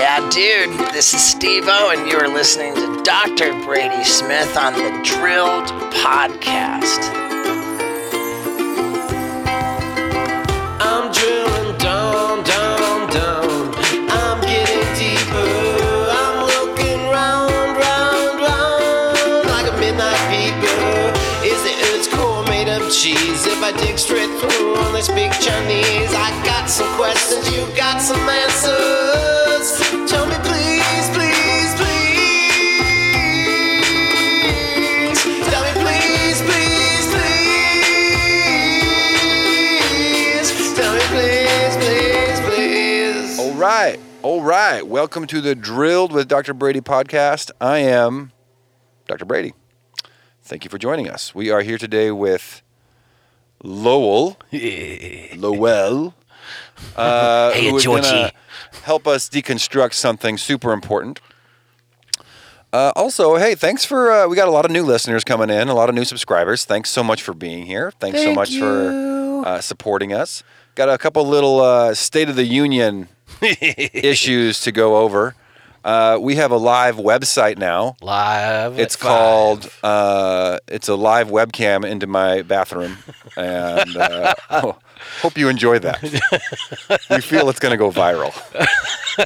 Yeah, dude, this is Steve O, and you are listening to Dr. Brady Smith on the Drilled Podcast. I'm drilling down, down, down. I'm getting deeper. I'm looking round, round, round like a midnight peeper. Is the Earth's core made of cheese? If I dig straight through on this big Chinese, I got some questions, you got some answers. All right. Welcome to the Drilled with Dr. Brady podcast. I am Dr. Brady. Thank you for joining us. We are here today with Lowell. Lowell. Uh, Hey, who is Georgie. gonna help us deconstruct something super important. Uh, also, hey, thanks for uh, we got a lot of new listeners coming in, a lot of new subscribers. Thanks so much for being here. Thanks so much you. for uh, supporting us. Got a couple little uh, State of the Union issues to go over. Uh, we have a live website now. Live. It's called. Uh, it's a live webcam into my bathroom, and uh, oh, hope you enjoy that. we feel it's going to go viral.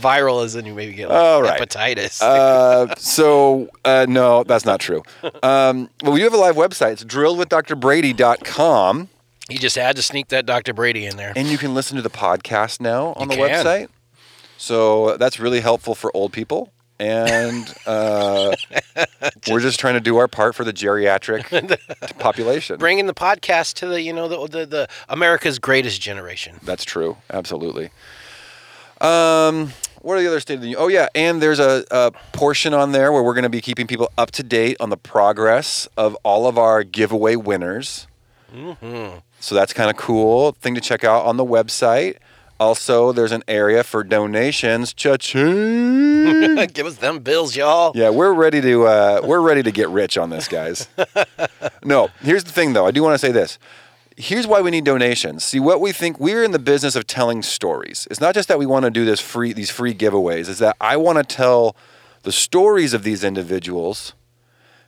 viral, as in you maybe get like All right. hepatitis. Uh, so uh, no, that's not true. Um, well, we do have a live website. It's drilledwithdrbrady.com, you just had to sneak that Dr. Brady in there. and you can listen to the podcast now on You the can. website. So that's really helpful for old people. And uh, we're just trying to do our part for the geriatric population. Bringing the podcast to the, you know, the, the, the America's greatest generation. That's true. Absolutely. Um, what are the other state of the union? Oh yeah, and there's a, a portion on there where we're going to be keeping people up to date on the progress of all of our giveaway winners. Mm-hmm. So that's kind of cool thing to check out on the website. Also, there's an area for donations. Cha-ching! Give us them bills, y'all. Yeah, we're ready to uh, we're ready to get rich on this, guys. no, here's the thing though. I do want to say this. Here's why we need donations. See, what we think we're in the business of telling stories. It's not just that we want to do this free these free giveaways. Is that I want to tell the stories of these individuals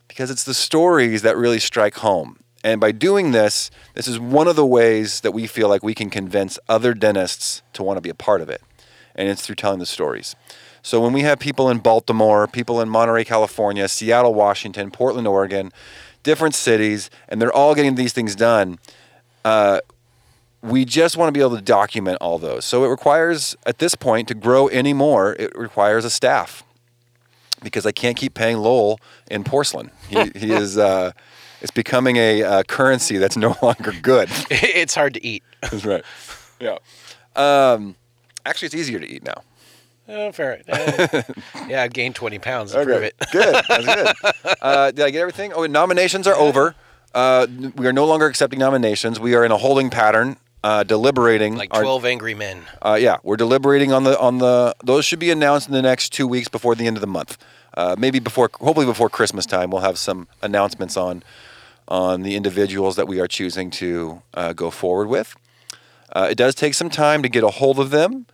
because it's the stories that really strike home. And by doing this, this is one of the ways that we feel like we can convince other dentists to want to be a part of it. And it's through telling the stories. So when we have people in Baltimore, people in Monterey, California, Seattle, Washington, Portland, Oregon, different cities, and they're all getting these things done, uh, we just want to be able to document all those. So it requires, at this point, to grow any more, it requires a staff because I can't keep paying Lowell in porcelain. He, he is. Uh, it's becoming a uh, currency that's no longer good. it's hard to eat. that's right. Yeah. Um, actually, it's easier to eat now. Oh, fair. Uh, yeah, I gained 20 pounds to prove it. good. That's good. Uh, did I get everything? Oh, nominations are over. Uh, we are no longer accepting nominations. We are in a holding pattern, uh, deliberating. Like our- 12 angry men. Uh, yeah, we're deliberating on the on the. Those should be announced in the next two weeks before the end of the month. Uh, maybe before, hopefully before Christmas time, we'll have some announcements on on the individuals that we are choosing to uh, go forward with. Uh, it does take some time to get a hold of them,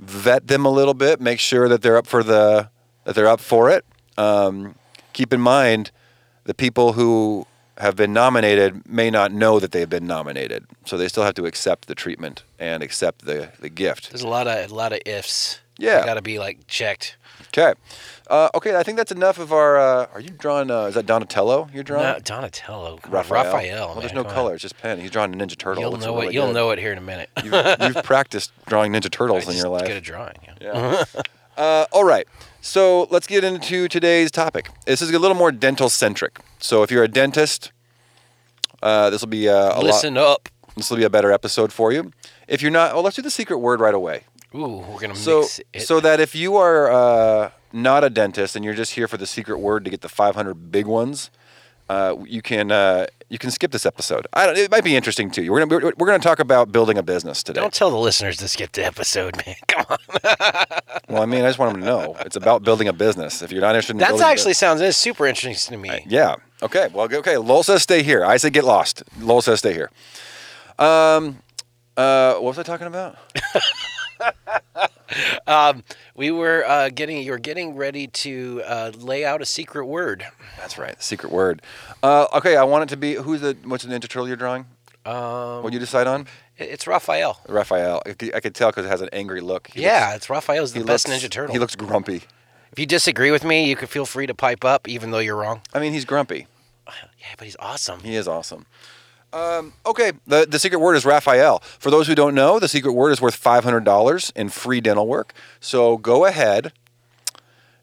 vet them a little bit, make sure that they're up for the that they're up for it. Um, keep in mind, the people who have been nominated may not know that they've been nominated, so they still have to accept the treatment and accept the the gift. There's a lot of a lot of ifs. Yeah. got to be like checked. Okay. Uh, okay, I think that's enough of our. Uh, are you drawing? Uh, is that Donatello you're drawing? No, Donatello, come Raphael. Raphael. Well, there's man, no come on. color. It's just pen. He's drawing a Ninja Turtle. You'll Looks know really it. You'll good. know it here in a minute. You've, you've practiced drawing Ninja Turtles in your life. Get a drawing. Yeah. Yeah. uh, all right. So let's get into today's topic. This is a little more dental centric. So if you're a dentist, uh, this will be uh, a lot. Listen up. This will be a better episode for you. If you're not, well, let's do the secret word right away. Ooh, we're gonna So, mix it. so that if you are uh, not a dentist and you're just here for the secret word to get the 500 big ones, uh, you can uh, you can skip this episode. I don't, it might be interesting to you. We're gonna we're, we're gonna talk about building a business today. don't tell the listeners to skip the episode, man. Come on. Well, I mean, I just want them to know it's about building a business. If you're not interested in That building a actually sounds that's super interesting to me. Yeah. Okay. Well. Okay. Lowell says stay here. I say get lost. Lowell says stay here. Um. Uh. What was I talking about? We were uh, getting you were getting ready to uh, lay out a secret word. That's right. Secret word. Uh, okay, I want it to be who's the what's the Ninja Turtle you're drawing? Um, What you decide on? it's Raphael. Raphael. I could, I could tell because it has an angry look. He yeah, looks- it's Raphael's the best looks- Ninja Turtle. He looks grumpy. if you disagree with me, you can feel free to pipe up, even though you're wrong. I mean, he's grumpy. Yeah, but he's awesome. He is awesome. Um, okay, the, the secret word is Raphael. For those who don't know, the secret word is worth $500 in free dental work. So go ahead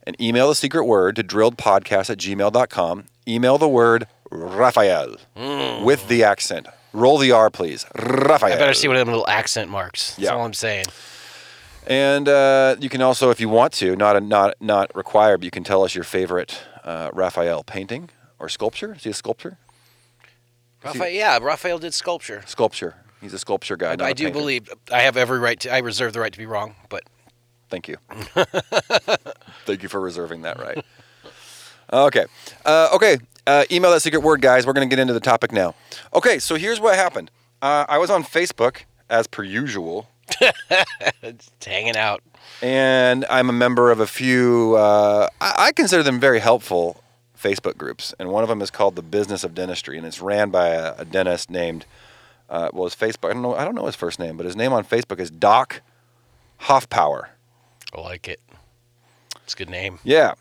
and email the secret word to drilledpodcast at gmail.com. Email the word Raphael with the accent. Roll the R, please. Raphael. I better see what them little accent marks. That's Yeah. all I'm saying. And uh, you can also, if you want to, not a, not not required, but you can tell us your favorite uh, Raphael painting or sculpture. See a sculpture? Raphael, yeah, Raphael did sculpture. Sculpture. He's a sculpture guy. I, I a do believe I have every right to. I reserve the right to be wrong, but Thank you. Thank you for reserving that right. Okay. Uh, okay. Uh, email that secret word, guys. We're going to get into the topic now. Okay. So here's what happened. Uh, I was on Facebook as per usual, hanging out. and I'm a member of a few. Uh, I, I consider them very helpful Facebook groups, and one of them is called the Business of Dentistry, and it's ran by a, a dentist named. Uh, well, his Facebook. I don't know. I don't know his first name, but his name on Facebook is Doc Hoffpower. I like it. It's a good name. Yeah.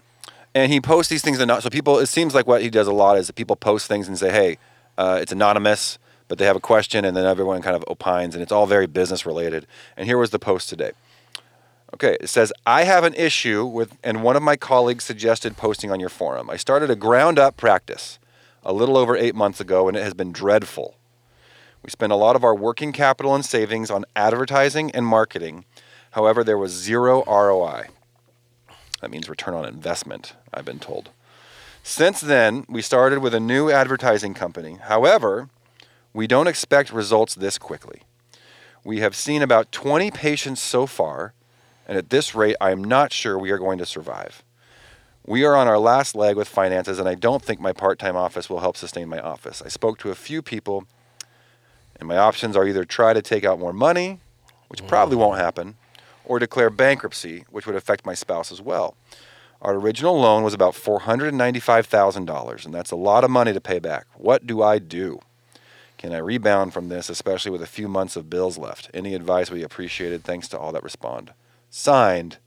And he posts these things, and so people. It seems like what he does a lot is that people post things and say, "Hey, uh, it's anonymous," but they have a question, and then everyone kind of opines, and it's all very business related. And here was the post today. Okay, it says, "I have an issue with," and one of my colleagues suggested posting on your forum. I started a ground up practice a little over eight months ago, and it has been dreadful. We spent a lot of our working capital and savings on advertising and marketing. However, there was zero ROI. That means return on investment, I've been told. Since then, we started with a new advertising company. However, we don't expect results this quickly. We have seen about 20 patients so far, and at this rate, I am not sure we are going to survive. We are on our last leg with finances, and I don't think my part time office will help sustain my office. I spoke to a few people, and my options are either try to take out more money, which probably won't happen, or declare bankruptcy, which would affect my spouse as well. Our original loan was about $495,000, and that's a lot of money to pay back. What do I do? Can I rebound from this, especially with a few months of bills left? Any advice would be appreciated. Thanks to all that respond. Signed,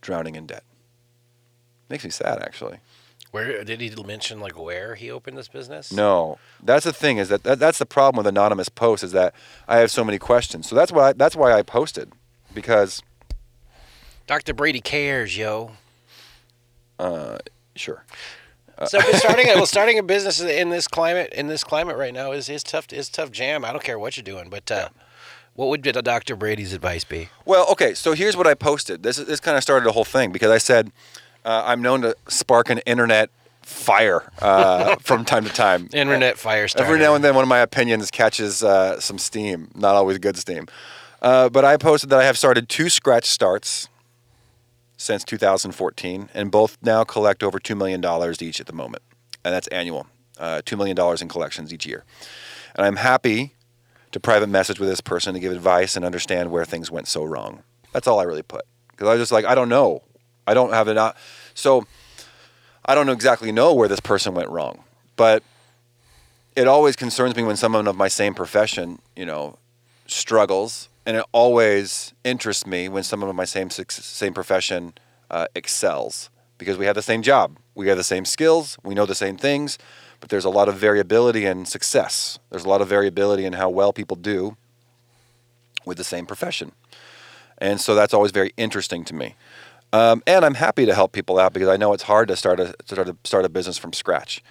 Drowning in Debt. Makes me sad, actually. Where did he mention like where he opened this business? No, that's the thing is that, that that's the problem with anonymous posts is that I have so many questions. So that's why that's why I posted because Dr. Brady cares, yo. Uh, sure. So but starting well, starting a business in this climate in this climate right now is is tough is tough jam. I don't care what you're doing, but uh, what would Dr. Brady's advice be? Well, okay, so here's what I posted. This this kind of started a whole thing because I said uh, I'm known to spark an internet fire uh, from time to time. Internet fire starter. Every now and then, one of my opinions catches uh, some steam. Not always good steam. Uh, but I posted that I have started two scratch starts since 2014, and both now collect over two million dollars each at the moment, and that's annual. Uh, two million dollars in collections each year, and I'm happy to private message with this person to give advice and understand where things went so wrong. That's all I really put. Because I was just like, I don't know, I don't have it. out- So I don't exactly know where this person went wrong, but it always concerns me when someone of my same profession, you know, struggles, and it always interests me when someone of my same same profession uh, excels. Because we have the same job, we have the same skills, we know the same things, but there's a lot of variability in success. There's a lot of variability in how well people do with the same profession, and so that's always very interesting to me. Um, and I'm happy to help people out because I know it's hard to start a start a, start a business from scratch.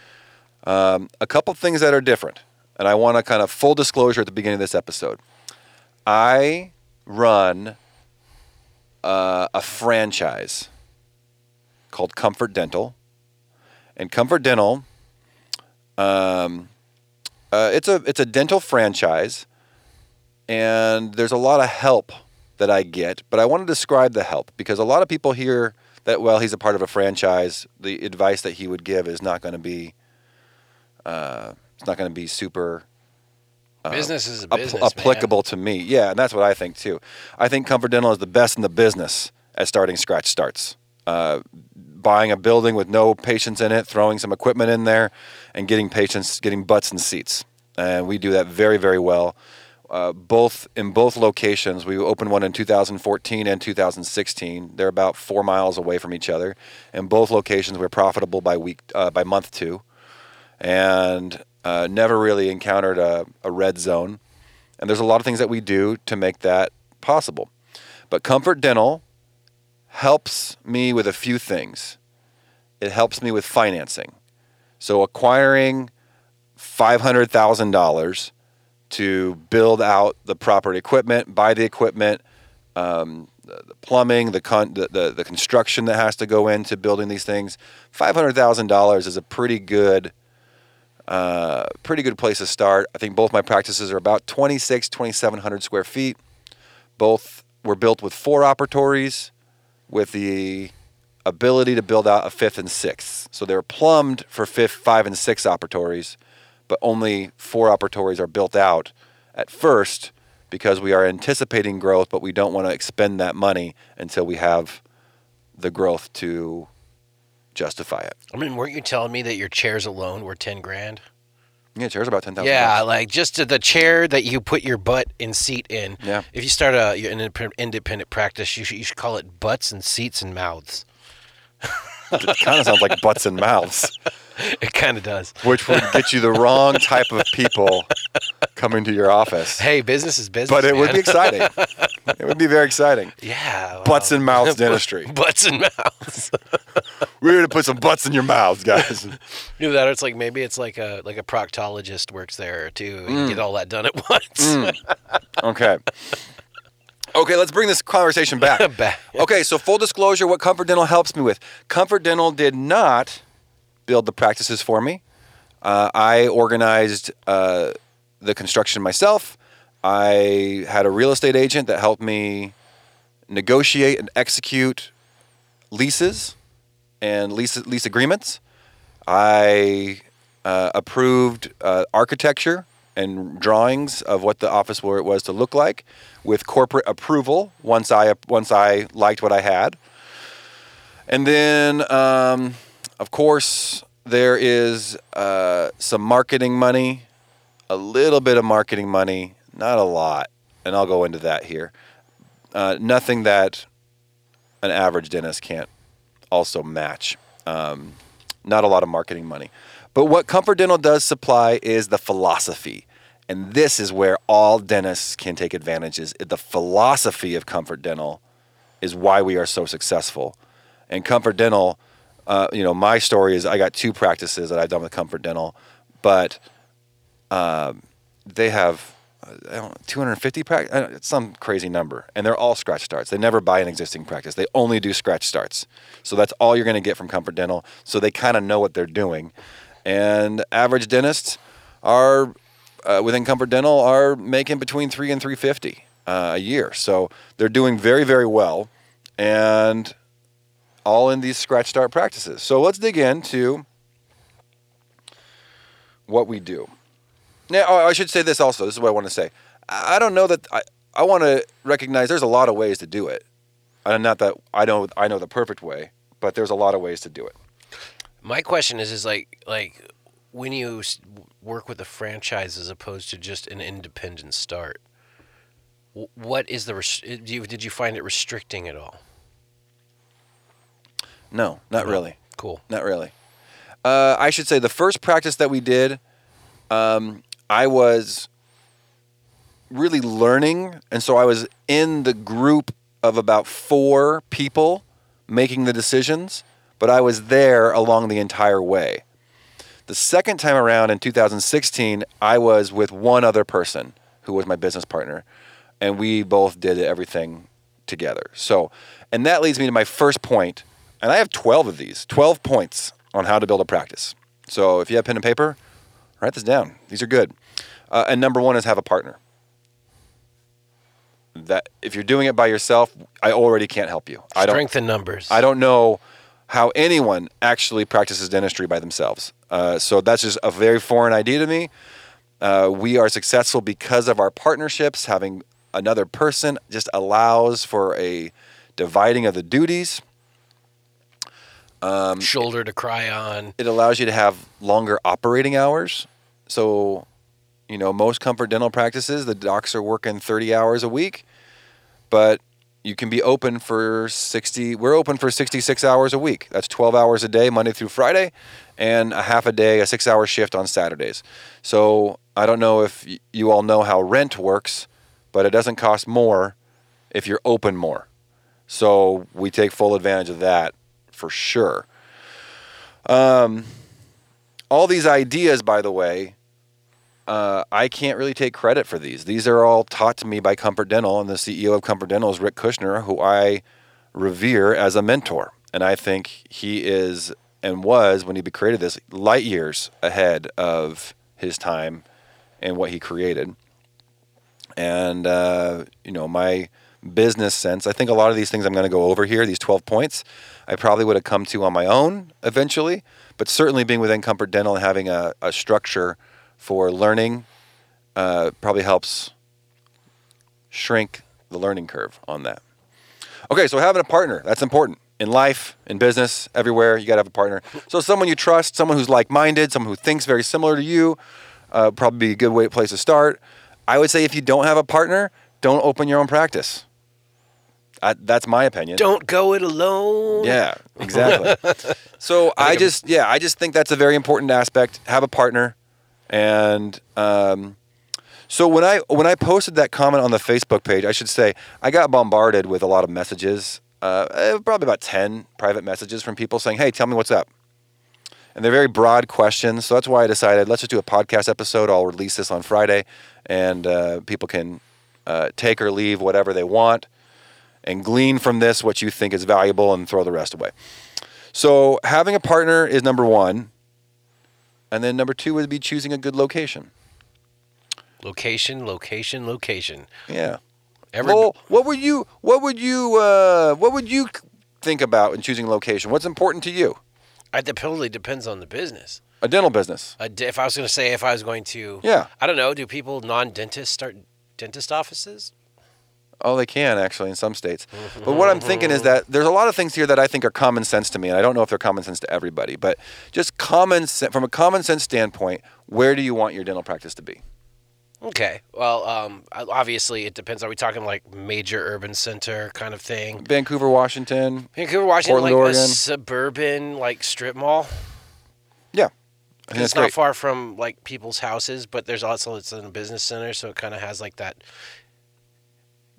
Um, a couple things that are different, and I want to kind of full disclosure at the beginning of this episode. I run uh, a franchise called Comfort Dental, and Comfort Dental, um, uh, it's a it's a dental franchise, and there's a lot of help that I get. But I want to describe the help because a lot of people hear that well, he's a part of a franchise. The advice that he would give is not going to be uh, it's not going to be super business is business. man. applicable to me. Yeah, and that's what I think too. I think Comfort Dental is the best in the business at starting scratch starts. Uh, buying a building with no patients in it, throwing some equipment in there, and getting patients, getting butts and seats. And we do that very, very well. Uh, both in both locations, we opened one in 2014 and 2016. They're about four miles away from each other. In both locations, we're profitable by week, uh, by month two and uh, never really encountered a, a red zone. And there's a lot of things that we do to make that possible. But Comfort Dental helps me with a few things. It helps me with financing. So acquiring $500,000 to build out the proper equipment, buy the equipment, um, the, plumbing, the, con- the, the the construction that has to go into building these things. Five hundred thousand dollars is a pretty good, uh, pretty good place to start. I think both my practices are about 26, 2,700 square feet. Both were built with four operatories, with the ability to build out a fifth and sixth. So they're plumbed for fifth, five, and six operatories, but only four operatories are built out at first because we are anticipating growth, but we don't want to expend that money until we have the growth to justify it. I mean, weren't you telling me that your chairs alone were ten grand? Yeah, chairs about ten thousand. Yeah, like just to the chair that you put your butt and seat in. Yeah. If you start a an independent practice, you should, you should call it butts and seats and mouths. it kind of sounds like butts and mouths, It kind of does. which would get you the wrong type of people coming to your office. Hey, business is business. but it would be exciting. it would be very exciting. yeah. Butts and mouths dentistry. butts and mouths. We're here to put some butts in your mouths, guys. You know that it's like maybe it's like a like a proctologist works there too. and Mm. Get all that done at once. Okay. Okay, let's bring this conversation back. Back. Okay, so full disclosure what Comfort Dental helps me with. Comfort Dental did not build the practices for me. Uh, I organized uh, the construction myself. I had a real estate agent that helped me negotiate and execute leases and lease, lease agreements. I uh, approved uh, architecture and drawings of what the office where it was to look like with corporate approval once I once I liked what I had. And then, um, of course, there is uh, some marketing money, a little bit of marketing money, not a lot, and I'll go into that here. Uh, nothing that an average dentist can't also match. Um, not a lot of marketing money. But what Comfort Dental does supply is the philosophy. And this is where all dentists can take advantages. The philosophy of Comfort Dental is why we are so successful. And Comfort Dental, uh, you know, my story is I got two practices that I've done with Comfort Dental, but um, they have uh, I don't know, 250 practice, it's some crazy number, and they're all scratch starts. They never buy an existing practice. They only do scratch starts. So that's all you're going to get from Comfort Dental. So they kind of know what they're doing. And average dentists are uh, within Comfort Dental are making between three and 350 uh, a year. So they're doing very, very well, and all in these scratch start practices. So let's dig into what we do. Now, oh, I should say this also. This is what I want to say. I don't know that I, I want to recognize there's a lot of ways to do it. And not that I know I know the perfect way, but there's a lot of ways to do it. My question is, is like, like when you work with a franchise as opposed to just an independent start, what is the? did you find it restricting at all? No, not really. Cool. Not really. Uh, I should say the first practice that we did, um, I was really learning, and so I was in the group of about four people making the decisions, but I was there along the entire way. The second time around in 2016, I was with one other person who was my business partner, and we both did everything together. So, and that leads me to my first point, and I have 12 of these, 12 points on how to build a practice. So, if you have pen and paper, write this down. These are good. Uh, and number one is have a partner. That if you're doing it by yourself, I already can't help you. I don't. Strength in numbers. I don't know how anyone actually practices dentistry by themselves. Uh, so that's just a very foreign idea to me. Uh, we are successful because of our partnerships. Having another person just allows for a dividing of the duties. Um, Shoulder to cry on. it allows you to have longer operating hours. So, you know, most comfort dental practices, the docs are working 30 hours a week, but you can be open for 60. We're open for 66 hours a week. That's 12 hours a day, Monday through Friday, and a half a day, a six hour shift on Saturdays. So, I don't know if you all know how rent works, but it doesn't cost more if you're open more. So, we take full advantage of that for sure all these ideas, by the way, uh, I can't really take credit for these. These are all taught to me by Comfort Dental, and the CEO of Comfort Dental is Rick Kushner, who I revere as a mentor. And I think he is and was, when he created this, light years ahead of his time and what he created. And, uh, you know, my business sense, I think a lot of these things I'm going to go over here, these 12 points, I probably would have come to on my own eventually. But certainly being within Comfort Dental and having a, a structure for learning uh, probably helps shrink the learning curve on that. Okay, so having a partner, that's important. In life, in business, everywhere, you got to have a partner. So someone you trust, someone who's like-minded, someone who thinks very similar to you, uh, probably be a good way, place to start. I would say if you don't have a partner, don't open your own practice. I, that's my opinion. Don't go it alone. Yeah, exactly. so I, just, yeah, I just think that's a very important aspect. Have a partner, and um, so when I when I posted that comment on the Facebook page, I should say I got bombarded with a lot of messages. Uh, eh, probably about ten private messages from people saying, "Hey, tell me what's up." And they're very broad questions, so that's why I decided let's just do a podcast episode. I'll release this on Friday, and uh, people can uh, take or leave whatever they want and glean from this what you think is valuable and throw the rest away. So having a partner is number one. And then number two would be choosing a good location. Location, location, location. Yeah. Every, Lowell, what would you what would you uh, what would you think about in choosing location? What's important to you? it totally depends on the business. A dental business. A d- if I was going to say, if I was going to, Yeah. I don't know. Do people non-dentists start dentist offices? Oh, they can actually in some states. But what I'm thinking is that there's a lot of things here that I think are common sense to me, and I don't know if they're common sense to everybody. But just common sense from a common sense standpoint, where do you want your dental practice to be? Okay. Well, um, obviously it depends. Are we talking like major urban center kind of thing? Vancouver, Washington. Vancouver, Washington, Portland, like Oregon. a suburban like strip mall. Yeah. I think It's that's not great. far from like people's houses, but there's also it's in a business center, so it kind of has like that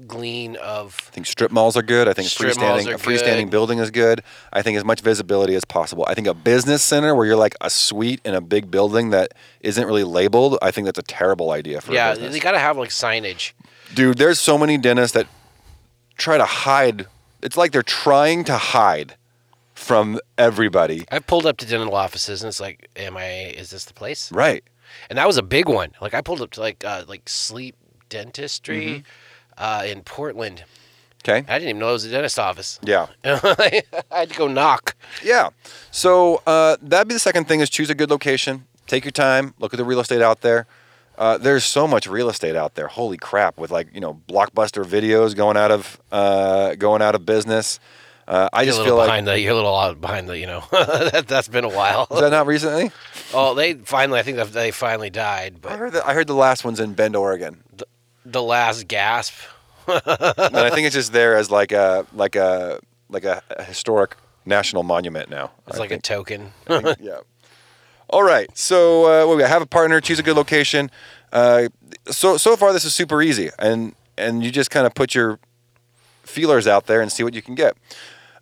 glean of I think strip malls are good. I think freestanding a freestanding good. building is good. I think as much visibility as possible. I think a business center where you're like a suite in a big building that isn't really labeled, I think that's a terrible idea for a yeah. They got to have like signage. Dude, there's so many dentists that try to hide. It's like they're trying to hide from everybody. I've pulled up to dental offices and it's like, am I? Is this the place? Right. And that was a big one. Like I pulled up to like uh, like sleep dentistry uh, in Portland. Okay. I didn't even know it was a dentist office. Yeah. I had to go knock. Yeah. So uh, that'd be the second thing is choose a good location. Take your time. Look at the real estate out there. Uh, there's so much real estate out there. Holy crap! With like you know blockbuster videos going out of uh, going out of business. Uh, I You're just a feel little like behind the. You're a little out behind the. You know, that, that's been a while. is that not recently? oh, they finally. I think they finally died. I But heard that I heard the last one's in Bend, Oregon, the last gasp. and I think it's just there as like a like a like a, historic national monument now. It's I like think. a token. Think- yeah. All right. So uh, we have a partner, choose a good location. Uh, so so far this is super easy, and and you just kind of put your feelers out there and see what you can get.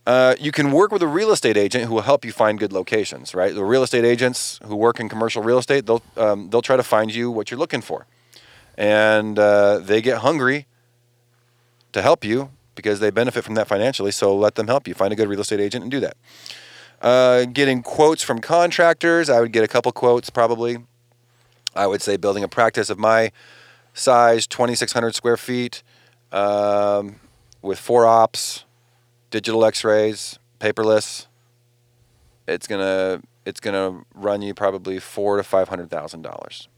Uh, you can work with a real estate agent who will help you find good locations. Right, the real estate agents who work in commercial real estate, they'll um, they'll try to find you what you're looking for, and uh, they get hungry to help you because they benefit from that financially. So let them help you find a good real estate agent and do that. Uh, getting quotes from contractors, I would get a couple quotes probably. I would say building a practice of my size, 2,600 square feet, um, with four ops, digital X-rays, paperless. It's gonna it's gonna run you probably four to five hundred thousand dollars.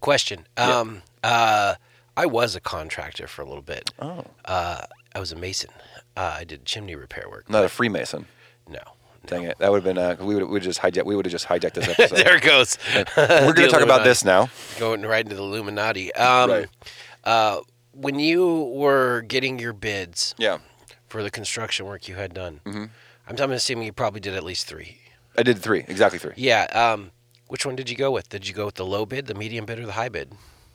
Question. Um, uh, I was a contractor for a little bit. Oh. Uh, I was a mason. Uh, I did chimney repair work. Not a Freemason. No. Dang it. That would have been. Uh, we would we just hijack. We would have just hijacked this episode. there it goes. We're going to talk about this now. Going right into the Illuminati. Um, Right. uh, when you were getting your bids Yeah. for the construction work you had done, Mm-hmm. I'm, I'm assuming you probably did at least three. I did three. Exactly three. Yeah. Um, which one did you go with? Did you go with the low bid, the medium bid, or the high bid?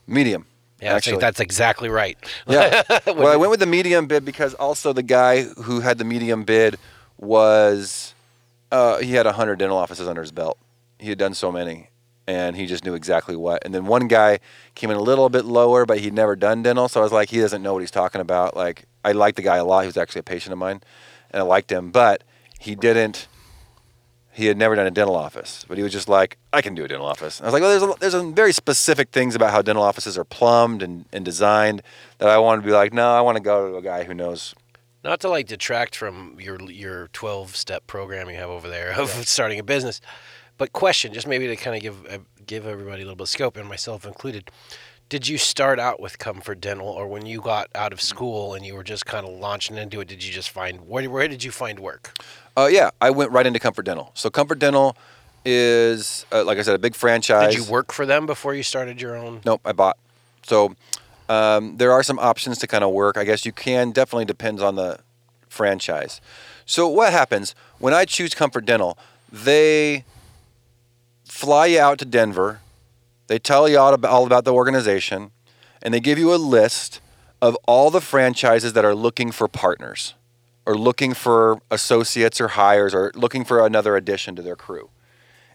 Medium. Yeah, actually. that's exactly right. Yeah. well, I went with the medium bid because also the guy who had the medium bid was uh, he had hundred dental offices under his belt. He had done so many, and he just knew exactly what. And then one guy came in a little bit lower, but he'd never done dental, so I was like, he doesn't know what he's talking about. Like, I liked the guy a lot. He was actually a patient of mine, and I liked him, but he didn't. He had never done a dental office, but he was just like, I can do a dental office. I was like, well, there's a, there's some very specific things about how dental offices are plumbed and, and designed that I want to be like, no, I want to go to a guy who knows. Not to like detract from your your 12 step program you have over there of starting a business, but question, just maybe to kind of give uh, give everybody a little bit of scope, and myself included. Did you start out with Comfort Dental, or when you got out of school and you were just kind of launching into it, did you just find where where did you find work? Uh, yeah, I went right into Comfort Dental. So Comfort Dental is, uh, like I said, a big franchise. Did you work for them before you started your own? Nope, I bought. So um, there are some options to kind of work. I guess you can definitely depends on the franchise. So what happens when I choose Comfort Dental? They fly you out to Denver. They tell you all about, all about the organization, and they give you a list of all the franchises that are looking for partners, or looking for associates or hires, or looking for another addition to their crew.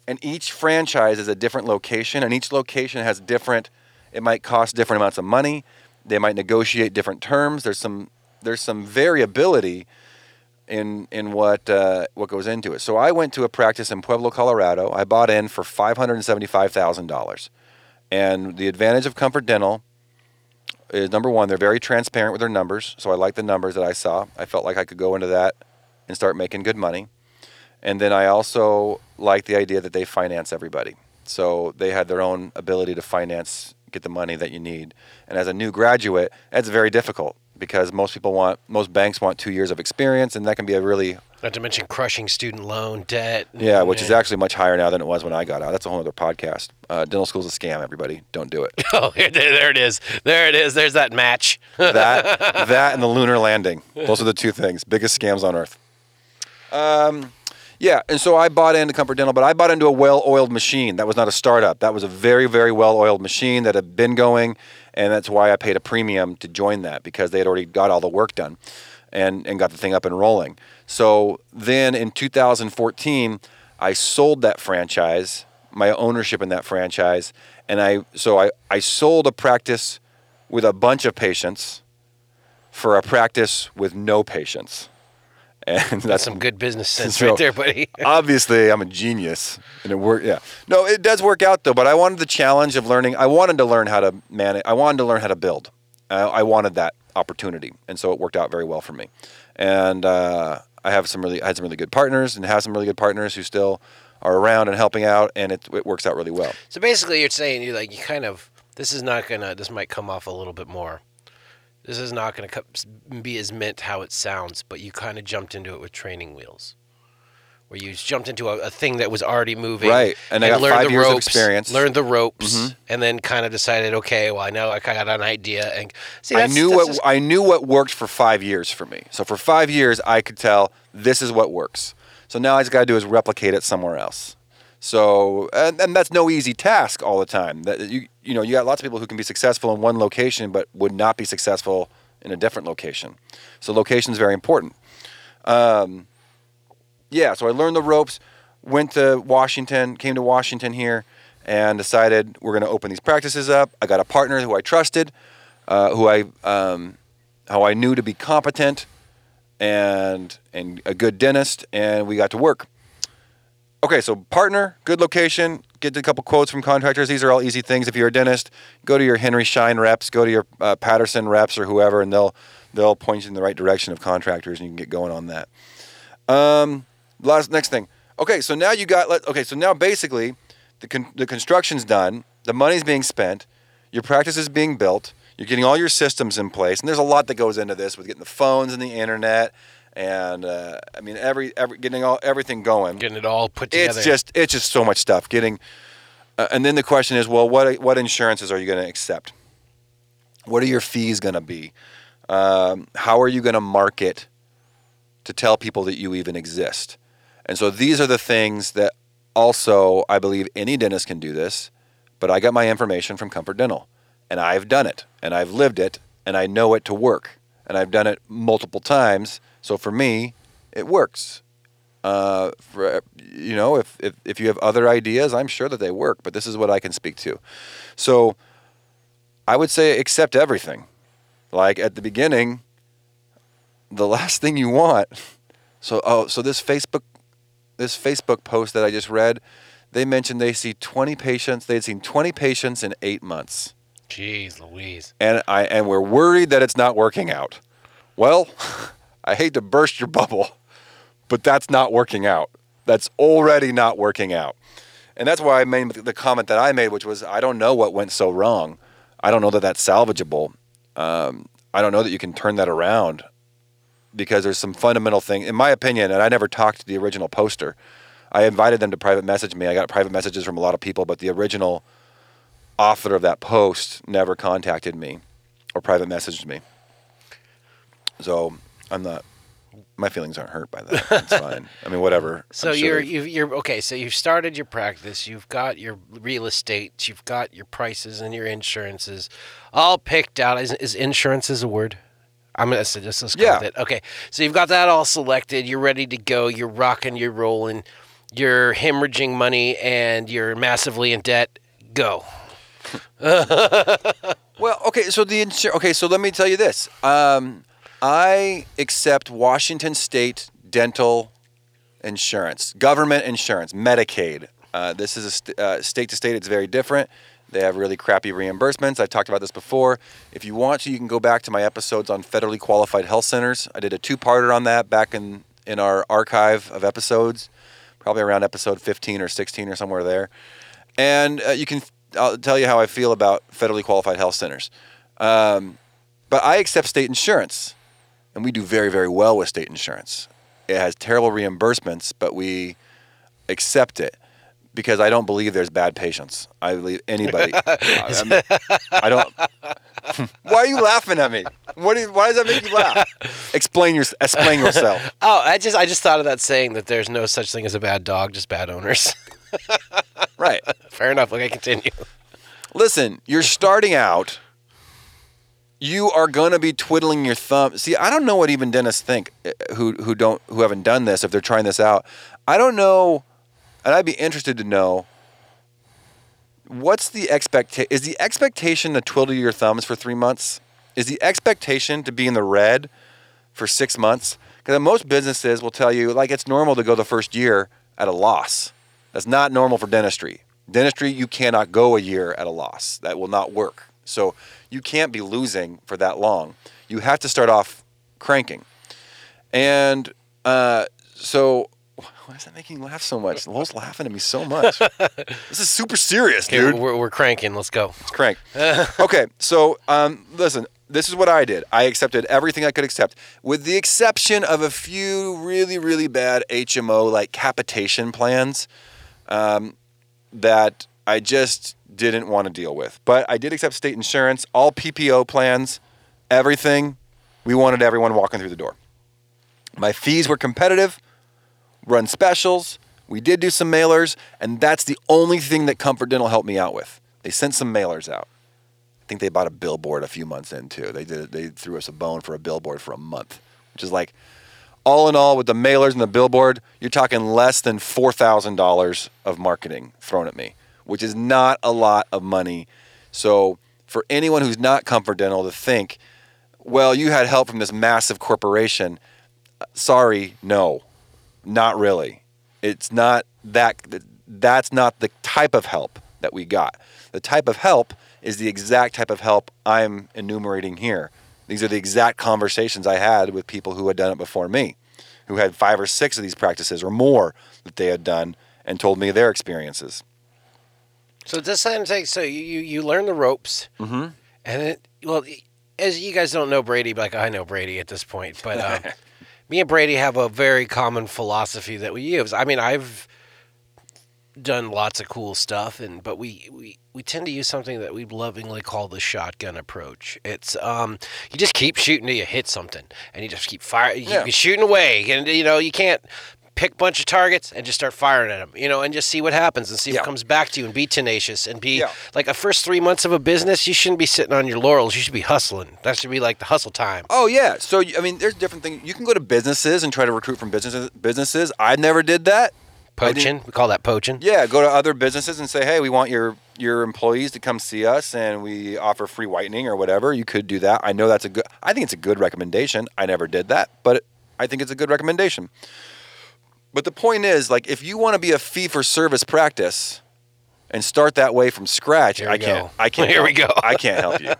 And each franchise is a different location and each location has different it might cost different amounts of money they might negotiate different terms there's some there's some variability in in what uh, what goes into it. So i went to a practice in pueblo colorado i bought in for $575000 and the advantage of comfort dental is number one they're very transparent with their numbers so i like the numbers that i saw i felt like i could go into that and start making good money and then I also like the idea that they finance everybody. So they had their own ability to finance, get the money that you need. And as a new graduate, that's very difficult because most people want, most banks want two years of experience, and that can be a really, Not to mention crushing student loan debt. yeah, which is actually much higher now than it was when I got out. That's a whole other podcast. Uh, dental school's a scam, everybody. Don't do it. Oh, there, there it is. There it is. There's that match. that, that, and the lunar landing. Those are the two things, biggest scams on earth. Um, yeah, and so I bought into Comfort Dental, but I bought into a well-oiled machine. That was not a startup. That was a very, very well-oiled machine that had been going, and that's why I paid a premium to join that because they had already got all the work done, and and got the thing up and rolling. So then in 2014, I sold that franchise, my ownership in that franchise, and I so I I sold a practice with a bunch of patients for a practice with no patients. And that's That's some good business sense So- right there, buddy. obviously I'm a genius and it worked yeah no it does work out though but I wanted the challenge of learning I wanted to learn how to manage I wanted to learn how to build I, I wanted that opportunity and so it worked out very well for me and uh, I have some really I had some really good partners and have some really good partners who still are around and helping out and it, it works out really well So basically, you're saying you're like you kind of this is not gonna this might come off a little bit more. This is not gonna be as meant how it sounds, but you kind of jumped into it with training wheels, where you jumped into a, a thing that was already moving, Right, and I got learned five the years of ropes, experience. Mm-hmm. learned the ropes, and then kind of decided, okay, well, I know I got an idea, and see, I knew what just- I knew what worked for five years for me. So for five years, I could tell this is what works. So now I just got to do is replicate it somewhere else. So and, and that's no easy task all the time. That you you know you got lots of people who can be successful in one location but would not be successful in a different location. So location is very important. Um, yeah, so I learned the ropes. Went to Washington, came to Washington here, and decided we're going to open these practices up. I got a partner who I trusted, uh, who I um, how I knew to be competent and and a good dentist, and we got to work. Okay, so partner, good location, get a couple quotes from contractors. These are all easy things. If you're a dentist, go to your Henry Schein reps, go to your uh, Patterson reps or whoever, and they'll they'll point you in the right direction of contractors, and you can get going on that. Um, last next thing. Okay, so now you got. Okay, so now basically, the con- the construction's done, the money's being spent. your practice is being built. You're getting all your systems in place, and there's a lot that goes into this with getting the phones and the internet, and uh, I mean every every getting all everything going. Getting it all put together. It's just it's just so much stuff. Getting, uh, and then the question is, well, what what insurances are you going to accept? What are your fees going to be? Um, how are you going to market to tell people that you even exist? And so these are the things that also I believe any dentist can do this, but I got my information from Comfort Dental, and I've done it, and I've lived it, and I know it to work, and I've done it multiple times. So for me, it works. Uh, for you know, if, if if you have other ideas, I'm sure that they work, but this is what I can speak to. So I would say accept everything. Like at the beginning, the last thing you want. So oh, so this Facebook this Facebook post that I just read, they mentioned they see 20 patients. They had seen 20 patients in 8 months. Jeez Louise. And I and we're worried that it's not working out. Well, I hate to burst your bubble, but that's not working out. That's already not working out. And that's why I made the comment that I made, which was I don't know what went so wrong. I don't know that that's salvageable. Um, I don't know that you can turn that around because there's some fundamental thing, in my opinion, and I never talked to the original poster. I invited them to private message me. I got private messages from a lot of people, but the original author of that post never contacted me or private messaged me. So I'm not. My feelings aren't hurt by that. It's fine. I mean, whatever. So I'm you're you've, you're okay. So you've started your practice. You've got your real estate. You've got your prices and your insurances all picked out. Is, is insurances a word? I'm gonna say just let's go Yeah. it. Okay. So you've got that all selected. You're ready to go. You're rocking. You're rolling. You're hemorrhaging money and you're massively in debt. Go. Well, okay, so the insur- okay, so let me tell you this. Um, I accept Washington State dental insurance, government insurance, Medicaid. Uh, this is st- uh, state to state; it's very different. They have really crappy reimbursements. I've talked about this before. If you want to, you can go back to my episodes on federally qualified health centers. I did a two-parter on that back in in our archive of episodes, probably around episode 15 or 16 or somewhere there. And uh, you can I'll tell you how I feel about federally qualified health centers. Um, but I accept state insurance, and we do very, very well with state insurance. It has terrible reimbursements, but we accept it because I don't believe there's bad patients. I believe anybody. I, mean, I don't. why are you laughing at me? What? Why does that make you laugh? Explain your. Explain yourself. Oh, I just I just thought of that saying that there's no such thing as a bad dog, just bad owners. Right. Fair enough. Okay, continue. Listen, you're starting out. You are to be twiddling your thumb. See, I don't know what even dentists think uh, who who don't who haven't done this if they're trying this out. I don't know, and I'd be interested to know what's the expectation. Is the expectation to twiddle your thumbs for three months? Is the expectation to be in the red for six months? Because most businesses will tell you like it's normal to go the first year at a loss. That's not normal for dentistry. Dentistry, you cannot go a year at a loss. That will not work. So you can't be losing for that long. You have to start off cranking. And uh, so, why is that making you laugh so much? Lowell's laughing at me so much. this is super serious, dude. we're, we're cranking. Let's go. It's crank. okay, so um, listen, this is what I did. I accepted everything I could accept, with the exception of a few really, really bad HMO like capitation plans um, that I just didn't want to deal with. But I did accept state insurance, all PPO plans, everything. We wanted everyone walking through the door. My fees were competitive, run specials. We did do some mailers, and that's the only thing that Comfort Dental helped me out with. They sent some mailers out. I think they bought a billboard a few months in too. They did. They threw us a bone for a billboard for a month, which is like, all in all, with the mailers and the billboard, you're talking less than four thousand dollars of marketing thrown at me, which is not a lot of money. So for anyone who's not Comfort Dental to think, well, you had help from this massive corporation. Sorry, no, not really. It's not that. That's not the type of help that we got. The type of help is the exact type of help I'm enumerating here. These are the exact conversations I had with people who had done it before me, who had five or six of these practices or more that they had done and told me their experiences. So this time, like, so you you, you learn the ropes, mm-hmm. and it well, as you guys don't know Brady, like I know Brady at this point, but uh, me and Brady have a very common philosophy that we use. I mean, I've done lots of cool stuff, and but we we. We tend to use something that we lovingly call the shotgun approach. It's um, you just keep shooting till you hit something, and you just keep firing. You Yeah. shooting away, and you know you can't pick a bunch of targets and just start firing at them, you know, and just see what happens and see Yeah. what comes back to you and be tenacious and be Yeah. like the first three months of a business, you shouldn't be sitting on your laurels. You should be hustling. That should be like the hustle time. Oh yeah. So I mean, there's different things. You can go to businesses and try to recruit from businesses. Businesses. I never did that. Poaching. We call that poaching. Yeah, go to other businesses and say, hey, we want your your employees to come see us, and we offer free whitening or whatever. You could do that. I know that's a good. I think it's a good recommendation. I never did that, but I think it's a good recommendation. But the point is, like, if you want to be a fee for service practice and start that way from scratch, I can't. go. I can't. Here we go. I can't help you.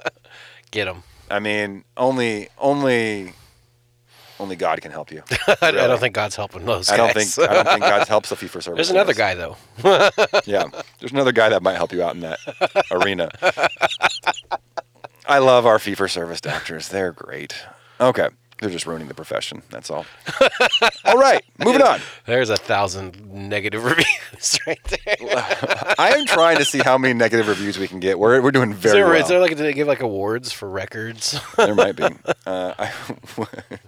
Get them. I mean, only only only God can help you. I Really. don't think God's helping those I don't think I don't think God helps the fee for service. There's another guy though. Yeah, there's another guy that might help you out in that arena. I love our fee for service doctors. They're great. Okay, they're just ruining the profession. That's all. all right, moving on. There's a thousand negative reviews right there. I am trying to see how many negative reviews we can get. We're we're doing Is very there, well. is there like do they give like awards for records? there might be. Uh, I,